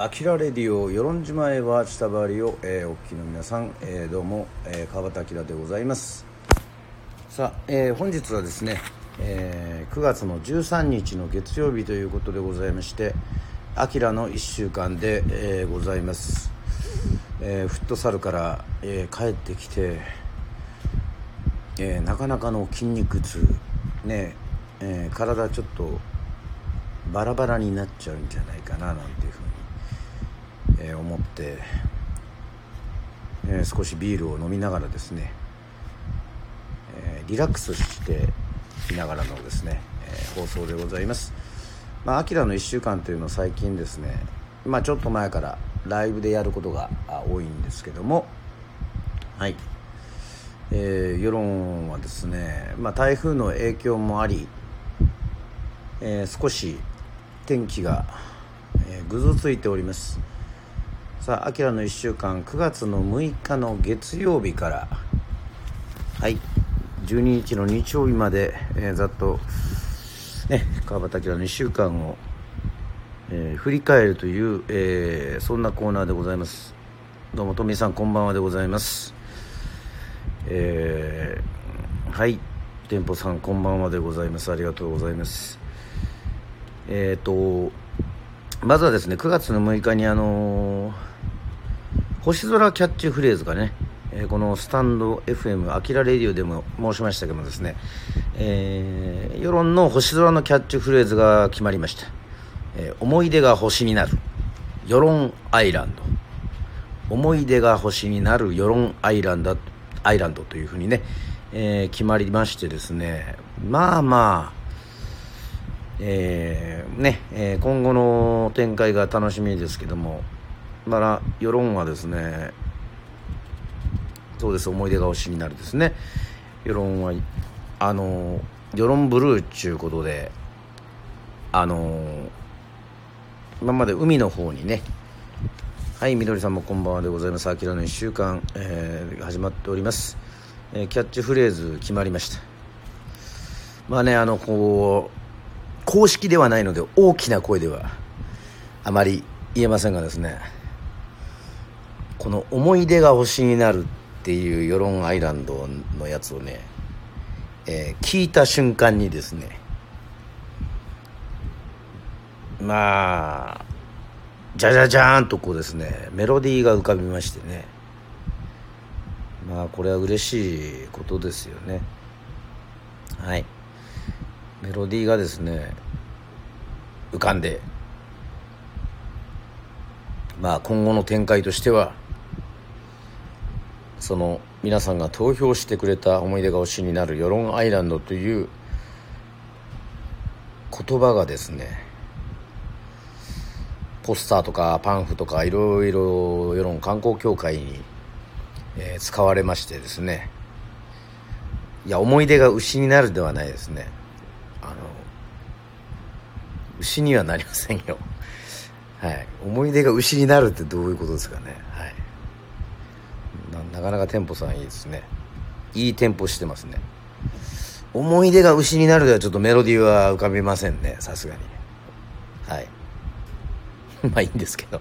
アキラレディオ与論島へは下回りを、えー、お聞きの皆さん、えー、どうも、えー、川端明でございます。さあ、えー、本日はですね、えー、9月の13日の月曜日ということでございましてアキラの1週間で、えー、ございます、えー、フットサルから、えー、帰ってきて、えー、なかなかの筋肉痛ね、えー、体ちょっとバラバラになっちゃうんじゃないかななんていうふうにえ、思って、えー、少しビールを飲みながらですね、えー、リラックスしていながらのですね、え放送でございます。まあ「アキラの1週間」というのは最近ですねまあちょっと前からライブでやることが多いんですけどもはい。えー、世論はですね、まあ、台風の影響もあり、えー、少し天気が、えー、ぐずついております。さあ、あきらの1週間、9月の6日の月曜日から、はい、12日の日曜日まで、えー、ざっと、ね、川端明の1週間を、えー、振り返るという、えー、そんなコーナーでございます。どうも、富さん、こんばんはでございます。えー、はい、店舗さん、こんばんはでございます。ありがとうございます。えっ、と、まずはですね、9月の6日にあのー星空キャッチフレーズがね、えー、このスタンド FM アキラレディオでも申しましたけどもですね、えー、世論の星空のキャッチフレーズが決まりました、えー、思い出が星になる世論アイランド。思い出が星になる世論アイランドアイランドというふうにね、えー、決まりましてですねまあまあえー、ね、えー、今後の展開が楽しみですけどもだから世論はですねそうです思い出が推しになるですね。世論はあの世論ブルーっちゅうことであの今まで海の方にねはいみどりさんもこんばんはでございます。あきらの1週間、えー、始まっております、えー、キャッチフレーズ決まりました。まあねあのこう公式ではないので大きな声ではあまり言えませんがですね。この思い出が星になるっていう世論アイランドのやつをね、えー、聞いた瞬間にですねまあじゃじゃじゃーんとこうですねメロディーが浮かびましてねまあこれは嬉しいことですよね。はい。メロディーがですね浮かんでまあ今後の展開としてはその皆さんが投票してくれた思い出が推しになる世論アイランドという言葉がですねポスターとかパンフとかいろいろ世論観光協会に、え、使われましてですね。いや思い出が牛になるではないですね。あの牛にはなりませんよ。はい。思い出が牛になるってどういうことですかね。はい。なかなかテンポさんいいですね。いいテンポしてますね。思い出が牛になるではちょっとメロディーは浮かびませんね。さすがにはい。まあいいんですけど。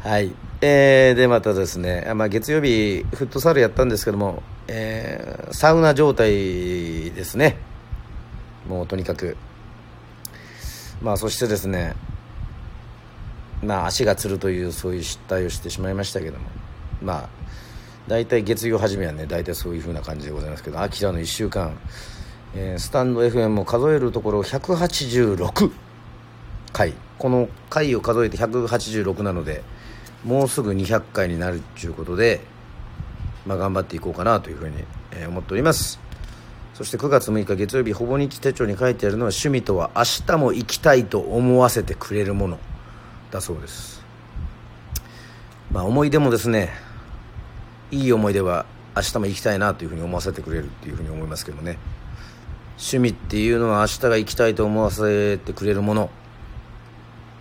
はい。えー、でまたですね、まあ、月曜日フットサルやったんですけども、えー、サウナ状態ですね。もうとにかく。まあそしてですねまあ足がつるというそういう失態をしてしまいましたけども。まあ大体月曜初めはね。大体そういう風な感じでございますけど秋田の1週間、えー、スタンド FM も数えるところ186回。この回を数えて186なのでもうすぐ200回になるということで、まあ、頑張っていこうかなというふうに、えー、思っております。そして9月6日月曜日ほぼ日手帳に書いてあるのは趣味とは明日も行きたいと思わせてくれるものだそうです。まあ思い出もですねいい思い出は明日も行きたいなというふうに思わせてくれるっていうふうに思いますけどね。趣味っていうのは明日が行きたいと思わせてくれるもの。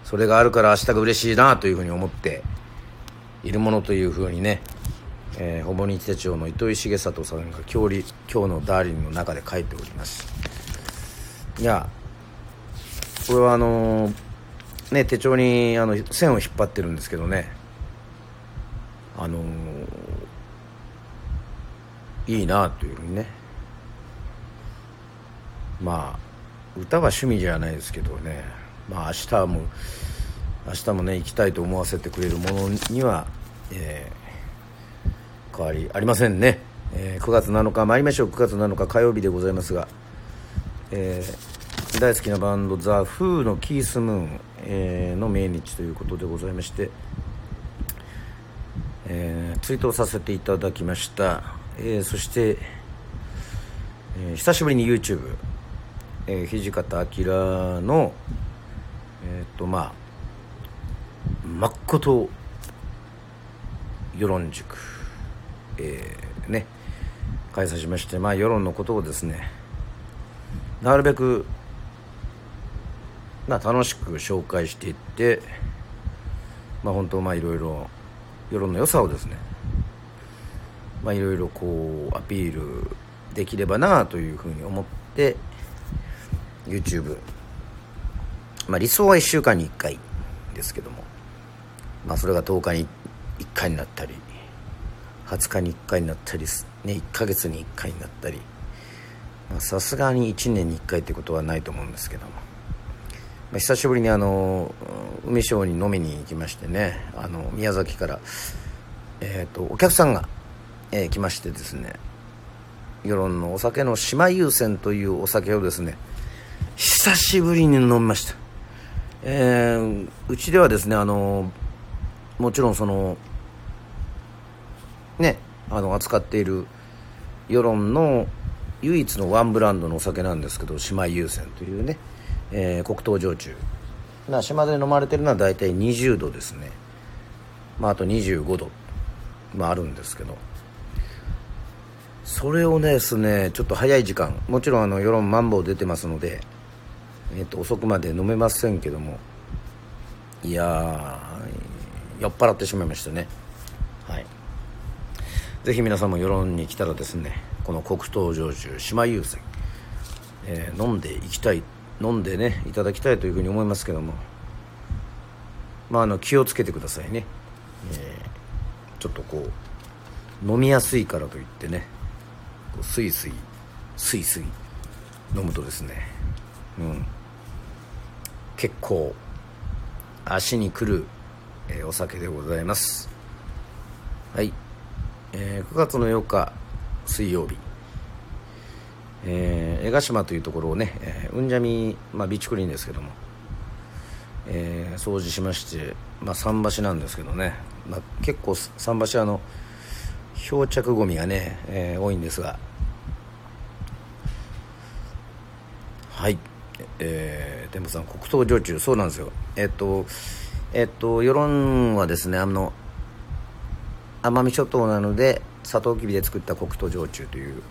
それがあるから明日が嬉しいなというふうに思っているものというふうにね、えー、ほぼ日手帳の糸井重里さんが今日今日のダーリンの中で書いております。いやこれはあのー、ね手帳にあの線を引っ張ってるんですけどね。あのいいなというふうにね。まあ歌は趣味じゃないですけどね。まあ明日も明日もね行きたいと思わせてくれるものには、えー、変わりありませんね、えー、9月7日参りましょう。9月7日火曜日でございますが、えー、大好きなバンドザ・フーのキース・ムーン、えー、の命日ということでございまして、えー、ツイートをさせていただきました、えー、そして、えー、久しぶりに YouTube えー、土方明のえっ、とまあまっこと世論塾えー、ね開催しましてまあ世論のことをですねなるべくまあ楽しく紹介していってまあ本当まあいろいろ世論の良さをですねまあいろいろこうアピールできればなというふうに思って YouTube まあ理想は1週間に1回ですけども。まあそれが10日に1回になったり20日に1回になったりね。1ヶ月に1回になったり。さすがに1年に1回ってことはないと思うんですけども、まあ、久しぶりにあの海ショーに飲みに行きましてね。あの宮崎から、えーと、お客さんが、えー、来ましてですね世論のお酒の島優先というお酒をですね久しぶりに飲みました、えー、うちではですねあのもちろんそのねあの扱っている世論の唯一のワンブランドのお酒なんですけど姉妹優先というね、えー、黒糖焼酎。な島で飲まれてるのは大体20度ですね。まああと25度。まああるんですけど。それをですねちょっと早い時間もちろんあの世論マンボウ出てますのでえーと、遅くまで飲めませんけどもいや酔っ払ってしまいましたね。はい。ぜひ皆さんも世論に来たらですねこの黒糖焼酎島優先、えー、飲んでいきたい飲んでねいただきたいというふうに思いますけどもまああの気をつけてくださいね、えー、ちょっとこう飲みやすいからといってねスイスイスイスイ飲むとですねうん。結構足にくる、えー、お酒でございます。はい、えー、9月の8日水曜日。えー、江ヶ島というところをね、えー、うんじゃみ、まあ、ビーチクリーンですけども、えー、掃除しまして、まあ、桟橋なんですけどね、まあ、結構桟橋あの漂着ごみがね、えー、多いんですがはいえー、天保さん黒糖焼酎そうなんですよ。えっとえっと世論はですねあの奄美諸島なのでサトウキビで作った黒糖焼酎という、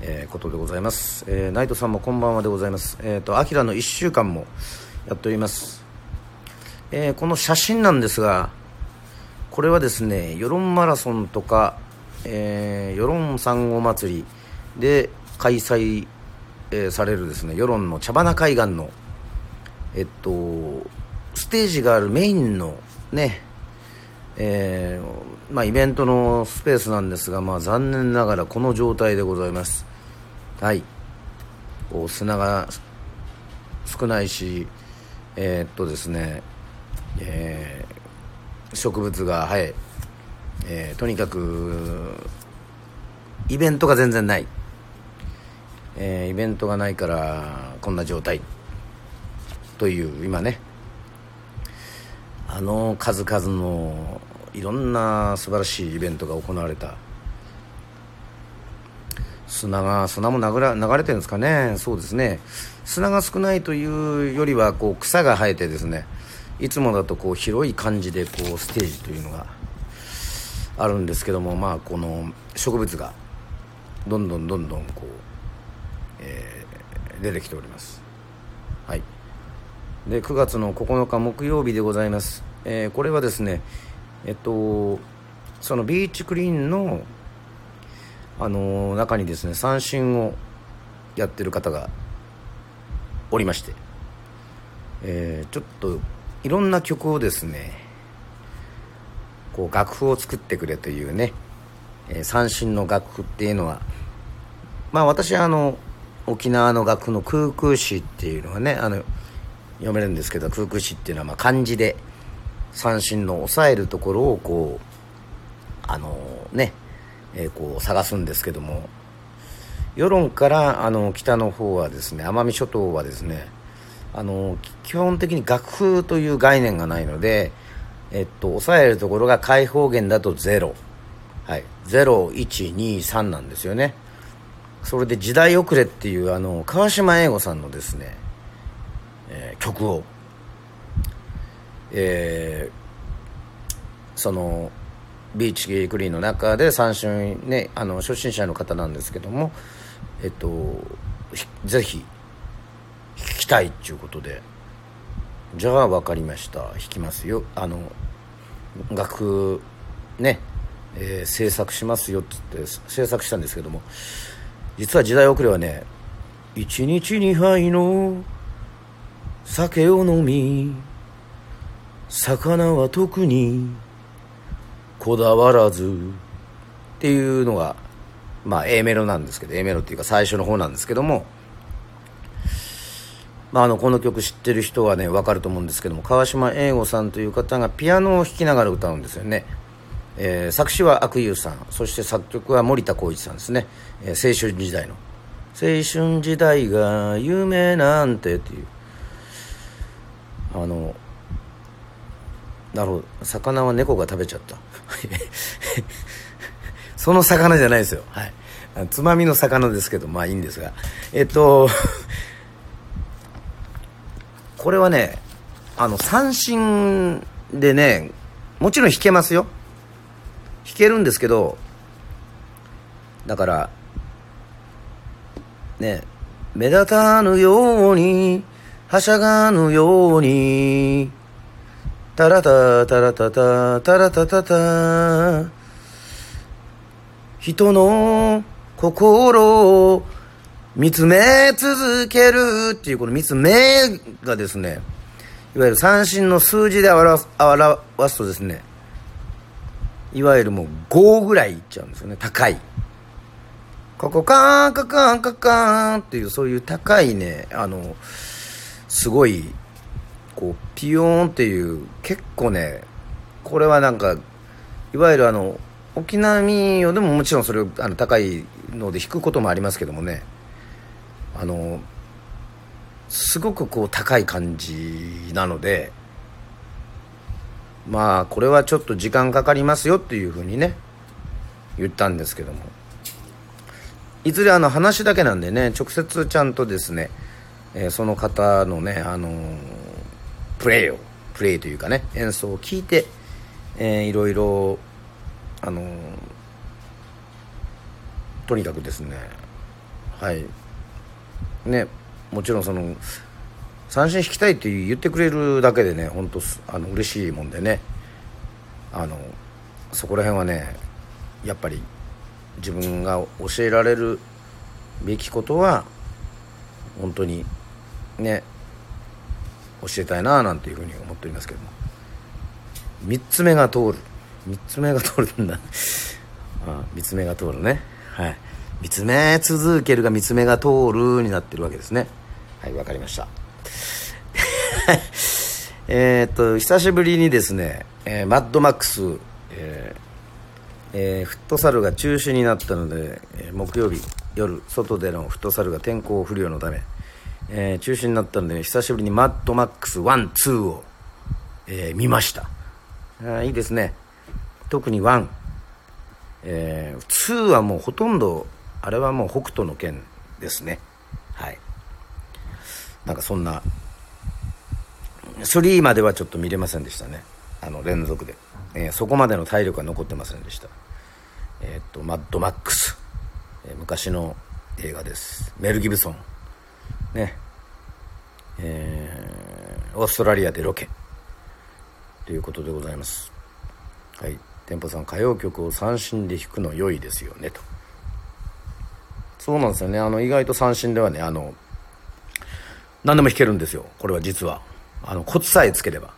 えー、ことでございます、えー、ナイトさんもこんばんはでございます。えっ、とアキラの1週間もやっております、えー、この写真なんですがこれはですね世論マラソンとか、えー、世論産後祭りで開催えー、されるですね世論の茶花海岸のえっとステージがあるメインのねえー、まあ、イベントのスペースなんですが、まあ、残念ながらこの状態でございます。はい。こう砂が少ないしえー、っとですね、えー、植物が生ええ、とにかくイベントが全然ない。えー、イベントがないからこんな状態。という今ね。あの数々のいろんな素晴らしいイベントが行われた。砂が砂も流れてるんですかね。そうですね。砂が少ないというよりはこう草が生えてですね。いつもだとこう広い感じでこうステージというのがあるんですけどもまあこの植物がどんどんどんどんこう、出てきております。はい。で9月の9日木曜日でございます、えー、これはですねえっとそのビーチクリーンのあの、中にですね三振をやってる方がおりまして、えー、ちょっといろんな曲をですねこう楽譜を作ってくれというね、えー、三振の楽譜っていうのはまあ私はあの沖縄の楽譜の空空詩っていうのがねあの読めるんですけど空空詩っていうのはまあ漢字で三振の抑えるところをこうあのね、えー、こう探すんですけども世論からあの北の方はですね奄美諸島はですねあの基本的に楽譜という概念がないので、えっと、抑えるところが開放弦だと0、はい、0123なんですよね。それで時代遅れっていうあの川島英吾さんのですね、えー、曲を、えー、そのビーチゲイクリーンの中で三春ねあの初心者の方なんですけどもえっとぜひ弾きたいっていうことでじゃあ分かりました。弾きますよ。あの楽ね、えー、制作しますよっつって制作したんですけども実は時代遅れはね一日2杯の酒を飲み魚は特にこだわらずっていうのがまあ A メロなんですけど A メロっていうか最初の方なんですけどもまあ、あのこの曲知ってる人はね分かると思うんですけども川島英吾さんという方がピアノを弾きながら歌うんですよね、えー、作詞は阿久悠さんそして作曲は森田浩一さんですね、えー、青春時代の「青春時代が夢なんて」っていう。あのなるほど。魚は猫が食べちゃった。その魚じゃないですよ。はい。つまみの魚ですけどまあいいんですが。えっとこれはねあの三振でねもちろん弾けますよ。弾けるんですけどだからね目立たぬようにはしゃがぬようにタラタタラタタタラタタタ人の心を見つめ続けるっていうこの見つめがですねいわゆる三振の数字で表す表すとですねいわゆるもう5ぐらいいっちゃうんですよね。高い。ここカーンカカーンカカーンっていうそういう高いねあのすごいこうピヨーンっていう結構ねこれはなんかいわゆるあの沖縄民謡でももちろんそれあの高いので弾くこともありますけどもね。あのすごくこう高い感じなのでまあこれはちょっと時間かかりますよっていうふうにね言ったんですけども。いずれあの話だけなんでね直接ちゃんとですね、えー、その方のねあのープレイをプレイというかね演奏を聞いて、えー、いろいろあのー、とにかくですねはい。ねもちろんその三振弾きたいって言ってくれるだけでね本当あの嬉しいもんでね。あのそこら辺はねやっぱり自分が教えられるべきことは本当にね教えたいななんていうふうに思っておりますけども。3つ目が通る。3つ目が通るんだ。あ3つ目が通るね。はい。見つめ続けるが見つめが通るになってるわけですね。はいわかりました。えっと久しぶりにですね、えー、マッドマックス、えーえー、フットサルが中止になったので、えー、木曜日夜外でのフットサルが天候不良のためえー、中止になったので久しぶりにマッドマックス1、2を、えー、見ました。あいいですね。特に1。えー、2はもうほとんど、あれはもう北斗の拳ですね。はい。なんかそんな、3まではちょっと見れませんでしたね。あの、連続で。えー、そこまでの体力は残ってませんでした。えー、っと、マッドマックス。えー、昔の映画です。メル・ギブソン。ね、えー、オーストラリアでロケということでございますはい店舗さん歌謡曲を三振で弾くの良いですよねとそうなんですよねあの意外と三振ではねあの何でも弾けるんですよこれは実はあのコツさえつければ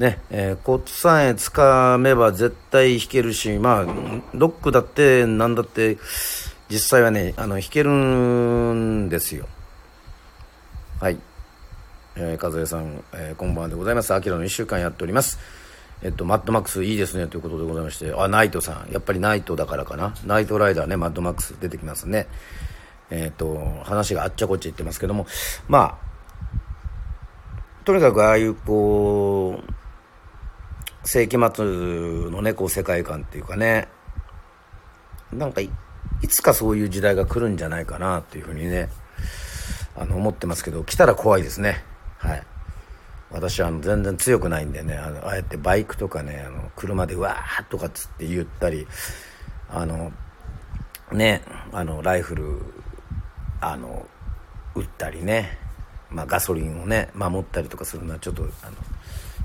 ね、えー、コツさえつかめば絶対弾けるし、まあ、ロックだって、なんだって、実際はね、あの、弾けるんですよ。はい。えー、和江さん、えー、こんばんはでございます。アキラの1週間やっております。えっと、マッドマックスいいですねということでございまして、あ、ナイトさん、やっぱりナイトだからかな。ナイトライダーね、マッドマックス出てきますね。えっと、話があっちゃこっちゃ言ってますけども、まあ、とにかくああいうこう、世紀末のね、こう世界観っていうかね、なんかい、つかそういう時代が来るんじゃないかなっていうふうにね、あの、思ってますけど、来たら怖いですね。はい。私はあの全然強くないんでね、あのああやってバイクとかね、あの車でわーとかっつって言ったり、あの、ね、あの、ライフル、あの、撃ったりね、まあ、ガソリンをね、守ったりとかするのはちょっと、あの、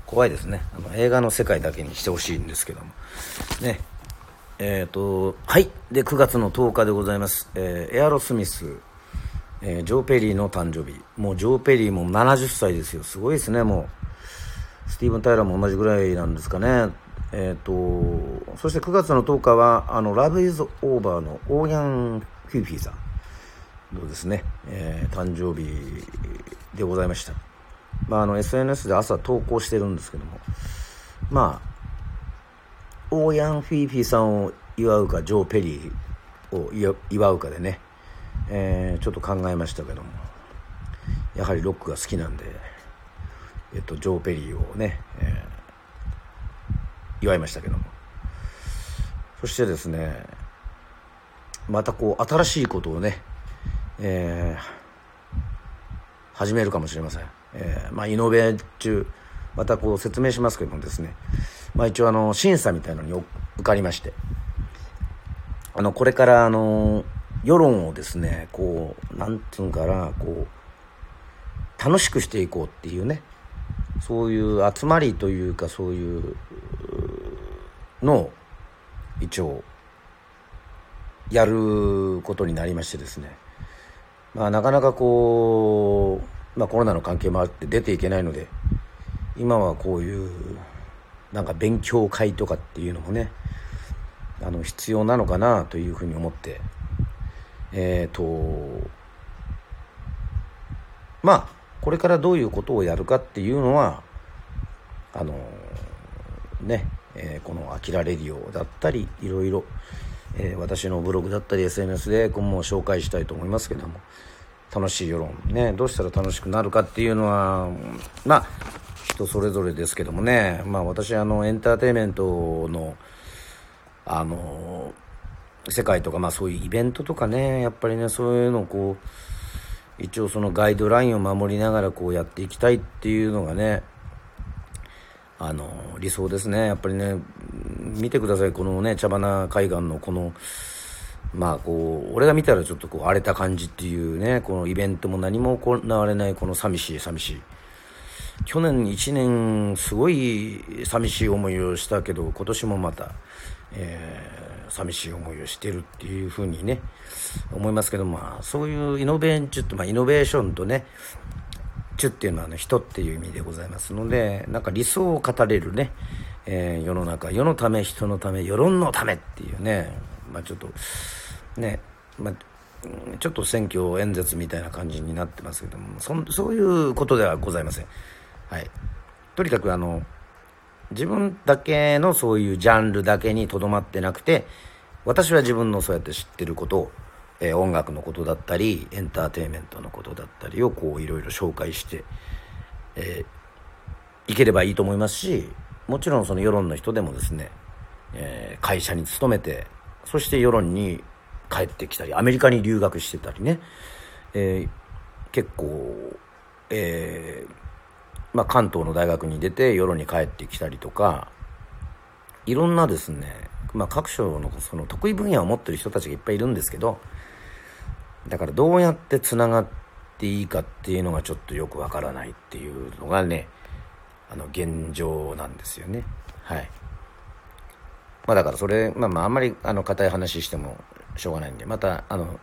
怖いですね。あの、映画の世界だけにしてほしいんですけども。ね。えっ、ー、と、はい。で、9月の10日でございます。えー、エアロスミス、えー、ジョー・ペリーの誕生日。もうジョー・ペリーも70歳ですよ。すごいですね、もう。スティーブン・タイラーも同じぐらいなんですかね。えっ、ー、と、そして9月の10日は、あの、ラブ・イズ・オーバーのオーヤン・フィーフィーさん。どうですね、えー、誕生日でございました。まあ、あの、SNS で朝投稿してるんですけども、まあ、オーヤン・フィーフィーさんを祝うか、ジョー・ペリーを祝うかでね、えー、ちょっと考えましたけども、やはりロックが好きなんで、えっと、ジョー・ペリーをね、えー、祝いましたけども。そしてですね、またこう、新しいことをね、えー、始めるかもしれません。えー、まあ、イノベー中、またこう説明しますけどもですね、まあ一応あの、審査みたいなのに受かりまして、あの、これからあの、世論をですね、こう、なんていうかな、こう、楽しくしていこうっていうね、そういう集まりというか、そういうのを、一応、やることになりましてですね、まあ、なかなかこう、まあ、コロナの関係もあって出ていけないので今はこういうなんか勉強会とかっていうのもねあの必要なのかなというふうに思ってえっ、ー、とまあこれからどういうことをやるかっていうのはあのね、えー、この「あきらレディオ」だったりいろいろえー、私のブログだったり SNS で今後紹介したいと思いますけども。楽しい世論ねどうしたら楽しくなるかっていうのはまあ人それぞれですけどもね。まあ私あのエンターテインメントのあの世界とかまあそういうイベントとかねやっぱりねそういうのをこう一応そのガイドラインを守りながらこうやっていきたいっていうのがねあの理想ですね。やっぱりね見てくださいこのね茶花海岸のこのまあこう俺が見たらちょっとこう荒れた感じっていうねこのイベントも何も行われないこの寂しい寂しい。去年1年すごい寂しい思いをしたけど今年もまた、えー、寂しい思いをしてるっていうふうにね思いますけどまあそういうイノベーション、まあ、イノベーションとねチュっていうのは、ね、人っていう意味でございますのでなんか理想を語れるね、えー、世の中世のため人のため世論のためっていうね。まあちょっとねまあちょっと選挙演説みたいな感じになってますけどもそそういうことではございません。はい。とにかくあの自分だけのそういうジャンルだけにとどまってなくて私は自分のそうやって知ってることをえ、音楽のことだったりエンターテインメントのことだったりをこういろいろ紹介して、えー、いければいいと思いますしもちろんその世論の人でもですね、えー、会社に勤めてそして世論に帰ってきたりアメリカに留学してたりね、えー、結構、えーまあ、関東の大学に出て世論に帰ってきたりとかいろんなですね、まあ、各所のその得意分野を持ってる人たちがいっぱいいるんですけどだからどうやってつながっていいかっていうのがちょっとよくわからないっていうのがねあの現状なんですよね。はい。まあだからそれまあまああんまりあの硬い話してもしょうがないんでまたあの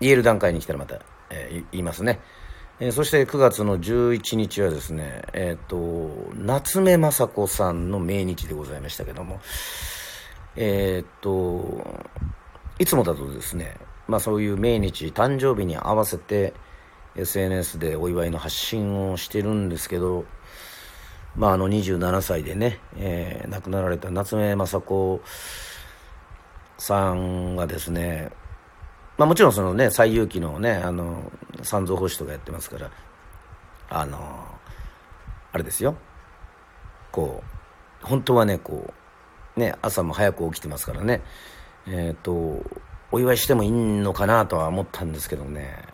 言える段階に来たらまた、えー、言いますね。えー、そして9月の11日はですね、えっ、ー、と、夏目雅子さんの命日でございましたけども、えっ、と、いつもだとですね、まあそういう命日、誕生日に合わせて SNS でお祝いの発信をしてるんですけど、まああの27歳でね、えー、亡くなられた夏目雅子さんがですね、まあもちろんそのね、最有機のね、あの、三蔵法師とかやってますから、あの、あれですよ、こう、本当はね、こう、ね、朝も早く起きてますからね、えっ、ー、と、お祝いしてもいいのかなとは思ったんですけどね、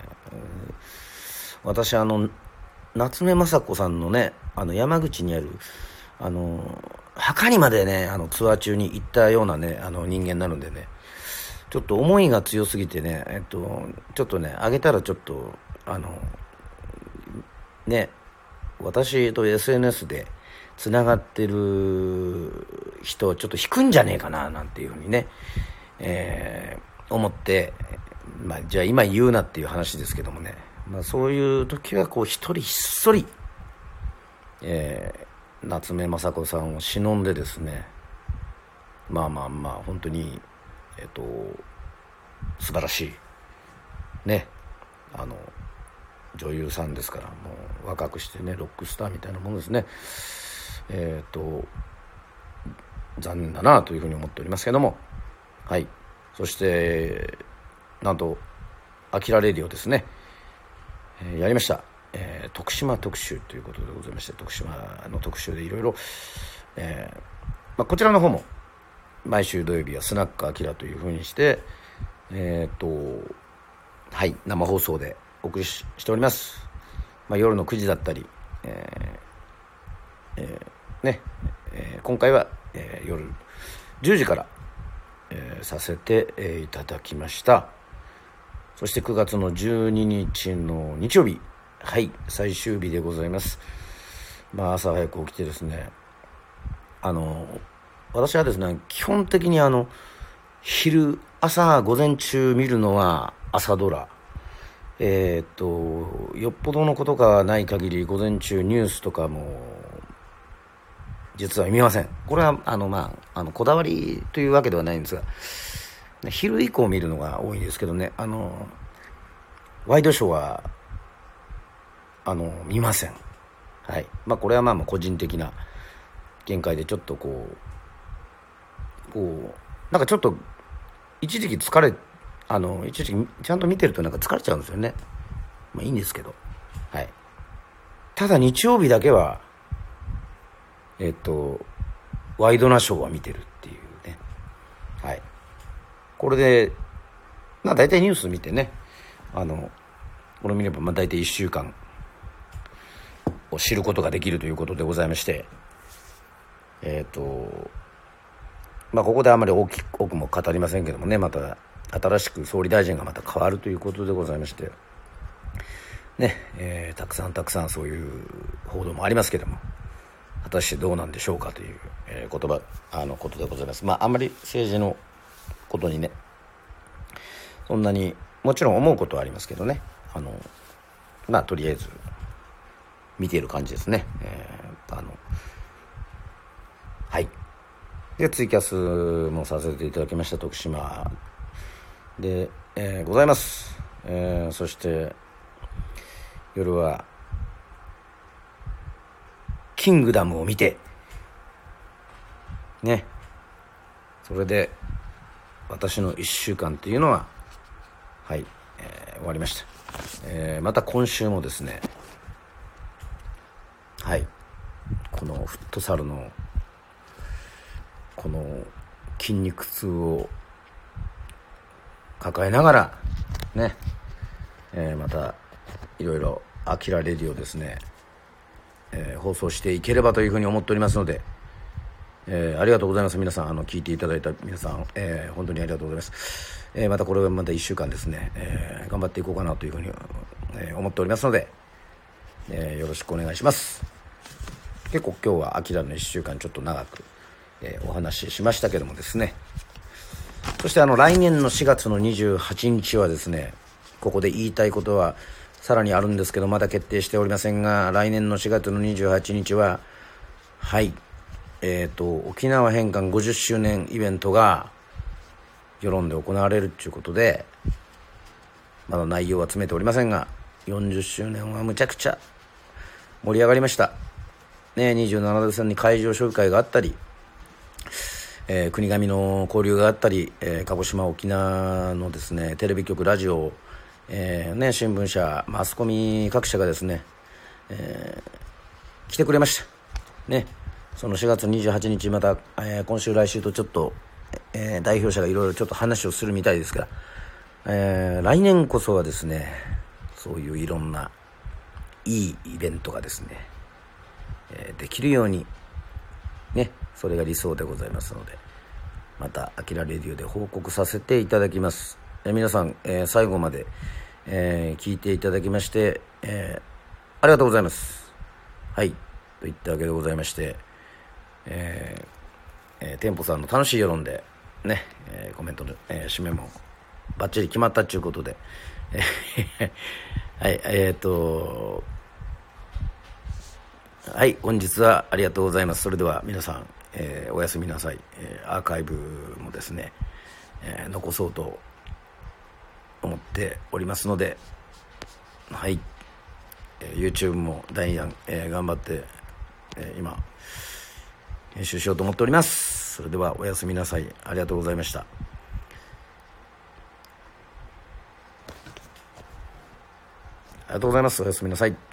私あの、夏目雅子さんのね、あの山口にある、あの、墓にまでね、あのツアー中に行ったようなね、あの人間なのでね、ちょっと思いが強すぎてね、えっと、ちょっとね、あげたらちょっと、あの、ね、私と SNS でつながってる人ちょっと引くんじゃねえかな、なんていうふうにね、えー、思って、まあ、じゃあ今言うなっていう話ですけどもね、まあ、そういう時はこう一人ひっそり、えー、夏目雅子さんを忍んでですねまあまあまあ本当にえっと素晴らしいねあの女優さんですからもう若くしてねロックスターみたいなものですね。えっ、と残念だなというふうに思っておりますけども。はい。そしてなんと「あきらレディオ」ですね。えー、やりました、えー、徳島特集ということでございまして徳島の特集でいろいろ、えまあ、こちらの方も毎週土曜日はスナックあきらというふうにしてえっ、とはい生放送でお送りしております、まあ、夜の9時だったり、ええー、ね、え、今回は、え、夜10時から、え、させて、え、いただきました。そして9月の12日の日曜日、はい、最終日でございます。まあ、朝早く起きてですね、あの、私はですね、基本的にあの、昼、朝、午前中見るのは朝ドラ。えー、っと、よっぽどのことがない限り、午前中ニュースとかも、実は見ません。これは、あの、まあ、あの、こだわりというわけではないんですが、昼以降見るのが多いんですけどねあのワイドショーはあの見ません。はい。まあこれはまあまあ個人的な見解でちょっとこうこうなんかちょっと一時期疲れあの一時期ちゃんと見てるとなんか疲れちゃうんですよね。まあいいんですけど。はい。ただ日曜日だけはえっとワイドナショーは見てるっていうね。はい。これで、まあ大体ニュース見てね、あの、これ見ればまあ大体1週間を知ることができるということでございまして、えっ、ー、と、まあここであまり大きく多くも語りませんけどもね、また新しく総理大臣がまた変わるということでございまして、ね、えー、たくさんたくさんそういう報道もありますけども、果たしてどうなんでしょうかという、えー、言葉、あのことでございます。まああんまり政治のことにねそんなにもちろん思うことはありますけどねあのまあとりあえず見ている感じですね、えー、あのはい。でツイキャスもさせていただきました徳島。で、えー、ございます、えー、そして夜はキングダムを見てね。それで私の1週間っていうのははい、えー、終わりました、えー、また今週もですねはい。このフットサルのこの筋肉痛を抱えながらね、えー、またいろいろ「あきらレディ」をですね、えー、放送していければというふうに思っておりますのでえー、ありがとうございます。皆さんあの聞いていただいた皆さん、え、本当にありがとうございます、え、またこれはまた1週間ですね、え頑張っていこうかなというふうに、え思っておりますので、えよろしくお願いします。結構今日は秋田の1週間ちょっと長く、えお話ししましたけどもですね。そしてあの来年の4月の28日はですねここで言いたいことはさらにあるんですけどまだ決定しておりませんが来年の4月の28日ははいえっ、ー、と沖縄返還50周年イベントが世論で行われるということでまだ内容は詰めておりませんが40周年はむちゃくちゃ盛り上がりました。ね27度線に会場紹介があったりえー、国神の交流があったり、えー、鹿児島沖縄のですねテレビ局ラジオ、えーね、新聞社マスコミ各社がですね、えー、来てくれました。ねその4月28日また、えー、今週来週とちょっと、えー、代表者がいろいろちょっと話をするみたいですから、えー、来年こそはですねそういういろんないいイベントがですね、え、できるようにねそれが理想でございますのでまた「あきらレディオ」で報告させていただきます、え皆さん、えー、最後まで、えー、聞いていただきまして、えー、ありがとうございます。はい。といったわけでございましてえーえー、店舗さんの楽しい世論でね、えー、コメントの、えー、締めもバッチリ決まったということで、え はい。えっ、とはい本日はありがとうございます。それでは皆さんえー、おやすみなさい、えー、アーカイブもですね、えー、残そうと思っておりますのではい、え YouTube もダイアン、え頑張って、え今編集しようと思っております。それではおやすみなさい。ありがとうございました。ありがとうございます。おやすみなさい。